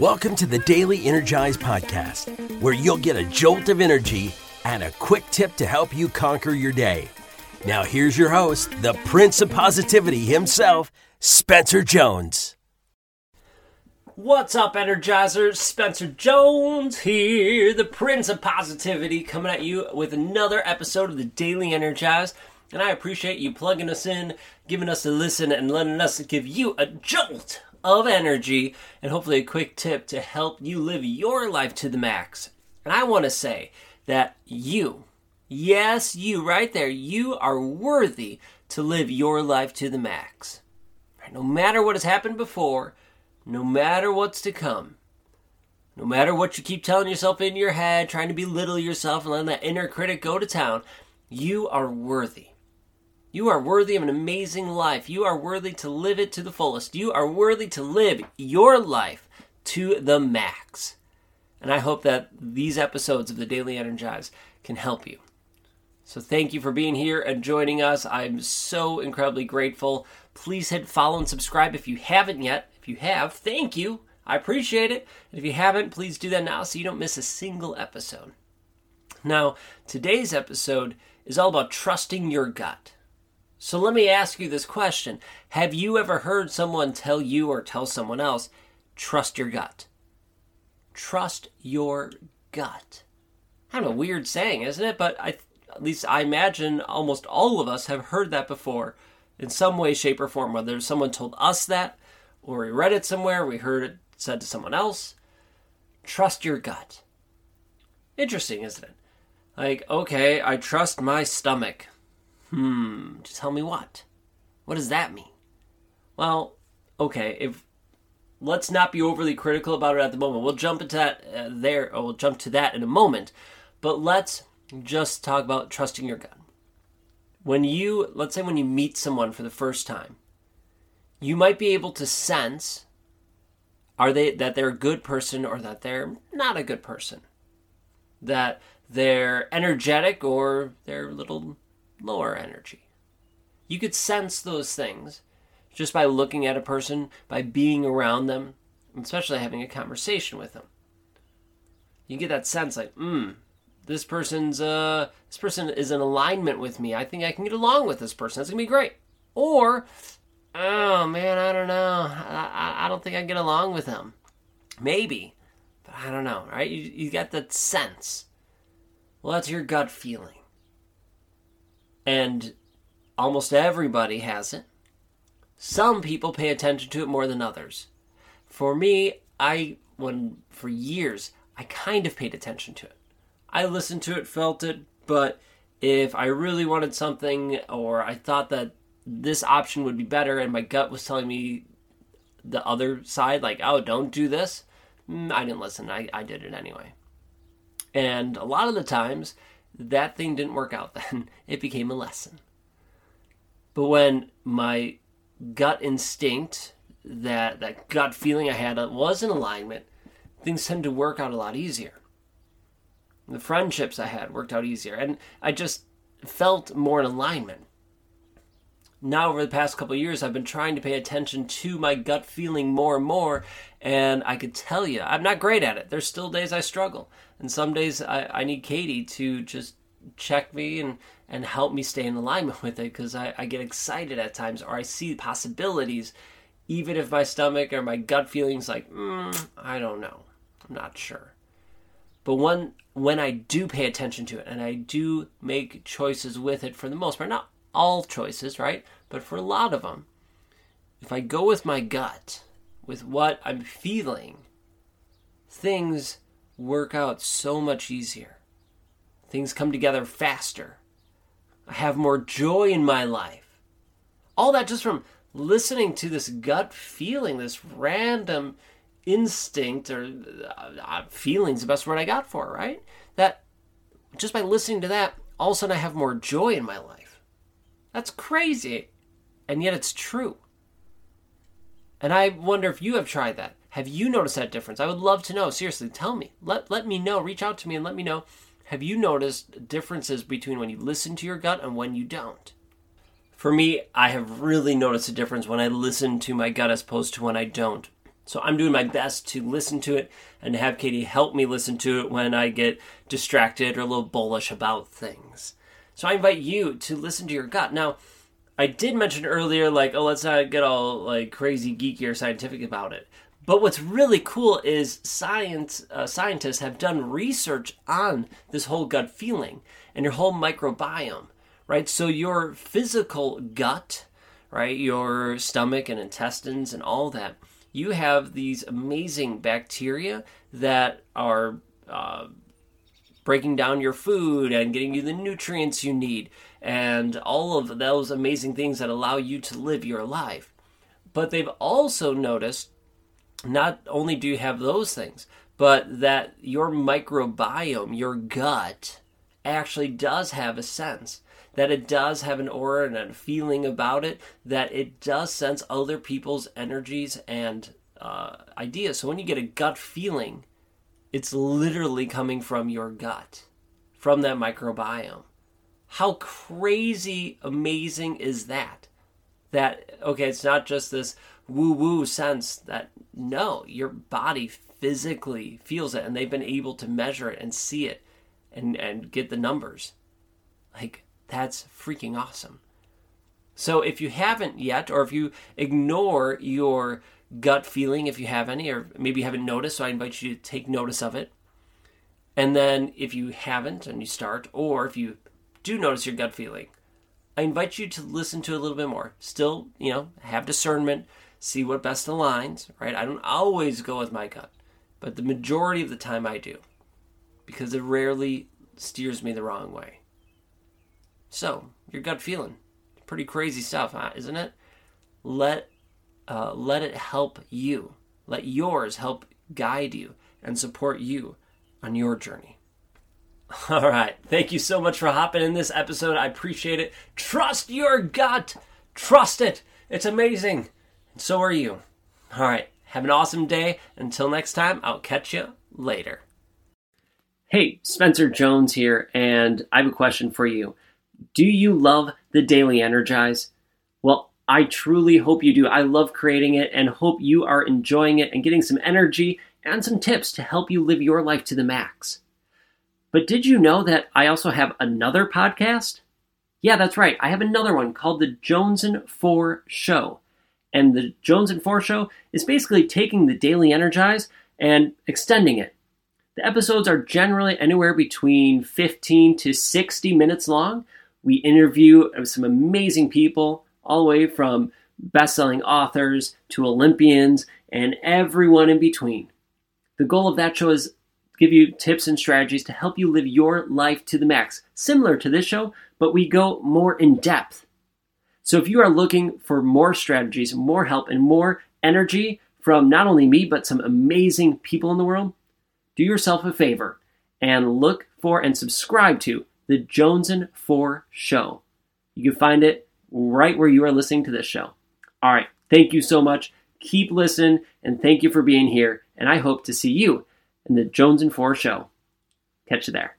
Welcome to the Daily Energize Podcast, where you'll get a jolt of energy and a quick tip to help you conquer your day. Now, here's your host, the Prince of Positivity himself, Spencer Jones. What's up, Energizers? Spencer Jones here, the Prince of Positivity, coming at you with another episode of the Daily Energize. And I appreciate you plugging us in, giving us a listen, and letting us give you a jolt of energy and hopefully a quick tip to help you live your life to the max. And I want to say that you, yes, you right there, you are worthy to live your life to the max. No matter what has happened before, no matter what's to come, no matter what you keep telling yourself in your head, trying to belittle yourself and letting that inner critic go to town, you are worthy. You are worthy of an amazing life. You are worthy to live it to the fullest. You are worthy to live your life to the max. And I hope that these episodes of the Daily Energize can help you. So thank you for being here and joining us. I'm so incredibly grateful. Please hit follow and subscribe if you haven't yet. If you have, thank you. I appreciate it. And if you haven't, please do that now so you don't miss a single episode. Now, today's episode is all about trusting your gut. So let me ask you this question Have you ever heard someone tell you or tell someone else, trust your gut? Trust your gut. Kind of a weird saying, isn't it? But I, at least I imagine almost all of us have heard that before in some way, shape, or form. Whether someone told us that, or we read it somewhere, we heard it said to someone else. Trust your gut. Interesting, isn't it? Like, okay, I trust my stomach. Hmm, to tell me what? What does that mean? Well, okay, if let's not be overly critical about it at the moment. We'll jump into that uh, there, or we'll jump to that in a moment. But let's just talk about trusting your gut. When you, let's say, when you meet someone for the first time, you might be able to sense are they that they're a good person or that they're not a good person, that they're energetic or they're a little lower energy. You could sense those things just by looking at a person, by being around them, especially having a conversation with them. You get that sense like, hmm, this person's uh this person is in alignment with me. I think I can get along with this person. That's gonna be great. Or, oh man, I don't know. I, I, I don't think I get along with them. Maybe, but I don't know. Right? You you get that sense. Well, that's your gut feeling and almost everybody has it. Some people pay attention to it more than others. For me, I when for years I kind of paid attention to it. I listened to it, felt it, but if I really wanted something or I thought that this option would be better and my gut was telling me the other side like, "Oh, don't do this." Mm, I didn't listen. I, I did it anyway. And a lot of the times that thing didn't work out then. It became a lesson. But when my gut instinct, that, that gut feeling I had was in alignment, things tend to work out a lot easier. The friendships I had worked out easier, and I just felt more in alignment. Now, over the past couple years, I've been trying to pay attention to my gut feeling more and more, and I could tell you, I'm not great at it. There's still days I struggle. And some days I, I need Katie to just check me and, and help me stay in alignment with it because I, I get excited at times or I see possibilities, even if my stomach or my gut feelings like, mm, I don't know. I'm not sure. But when when I do pay attention to it and I do make choices with it for the most part, not all choices, right? But for a lot of them, if I go with my gut, with what I'm feeling, things work out so much easier. Things come together faster. I have more joy in my life. All that just from listening to this gut feeling, this random instinct or uh, uh feelings, the best word I got for it, right? That just by listening to that, all of a sudden I have more joy in my life. That's crazy. And yet it's true. And I wonder if you have tried that. Have you noticed that difference? I would love to know. Seriously, tell me. Let, let me know. Reach out to me and let me know. Have you noticed differences between when you listen to your gut and when you don't? For me, I have really noticed a difference when I listen to my gut as opposed to when I don't. So I'm doing my best to listen to it and have Katie help me listen to it when I get distracted or a little bullish about things. So I invite you to listen to your gut. Now, I did mention earlier, like, oh, let's not get all like crazy geeky or scientific about it. But what's really cool is science uh, scientists have done research on this whole gut feeling and your whole microbiome, right? So your physical gut, right, your stomach and intestines and all that, you have these amazing bacteria that are uh, breaking down your food and getting you the nutrients you need and all of those amazing things that allow you to live your life. But they've also noticed not only do you have those things, but that your microbiome, your gut, actually does have a sense. That it does have an aura and a feeling about it, that it does sense other people's energies and uh, ideas. So when you get a gut feeling, it's literally coming from your gut, from that microbiome. How crazy amazing is that? That, okay, it's not just this woo woo sense that no, your body physically feels it and they've been able to measure it and see it and, and get the numbers. Like, that's freaking awesome. So if you haven't yet, or if you ignore your gut feeling, if you have any, or maybe you haven't noticed, so I invite you to take notice of it. And then if you haven't and you start, or if you do notice your gut feeling, I invite you to listen to a little bit more. Still, you know, have discernment, see what best aligns, right? I don't always go with my gut, but the majority of the time I do because it rarely steers me the wrong way. So, your gut feeling, pretty crazy stuff, huh? isn't it? Let uh, let it help you. Let yours help guide you and support you on your journey. All right. Thank you so much for hopping in this episode. I appreciate it. Trust your gut. Trust it. It's amazing. And so are you. All right. Have an awesome day. Until next time, I'll catch you later. Hey, Spencer Jones here, and I have a question for you. Do you love the Daily Energize? Well, I truly hope you do. I love creating it and hope you are enjoying it and getting some energy and some tips to help you live your life to the max. But did you know that I also have another podcast? Yeah, that's right. I have another one called The Jones and Four Show. And The Jones and Four Show is basically taking the Daily Energize and extending it. The episodes are generally anywhere between 15 to 60 minutes long. We interview some amazing people, all the way from best selling authors to Olympians and everyone in between. The goal of that show is give you tips and strategies to help you live your life to the max, similar to this show, but we go more in depth. So if you are looking for more strategies, more help, and more energy from not only me, but some amazing people in the world, do yourself a favor and look for and subscribe to the Jones and Four Show. You can find it right where you are listening to this show. All right, thank you so much. Keep listening, and thank you for being here. And I hope to see you in the Jones and Four Show. Catch you there.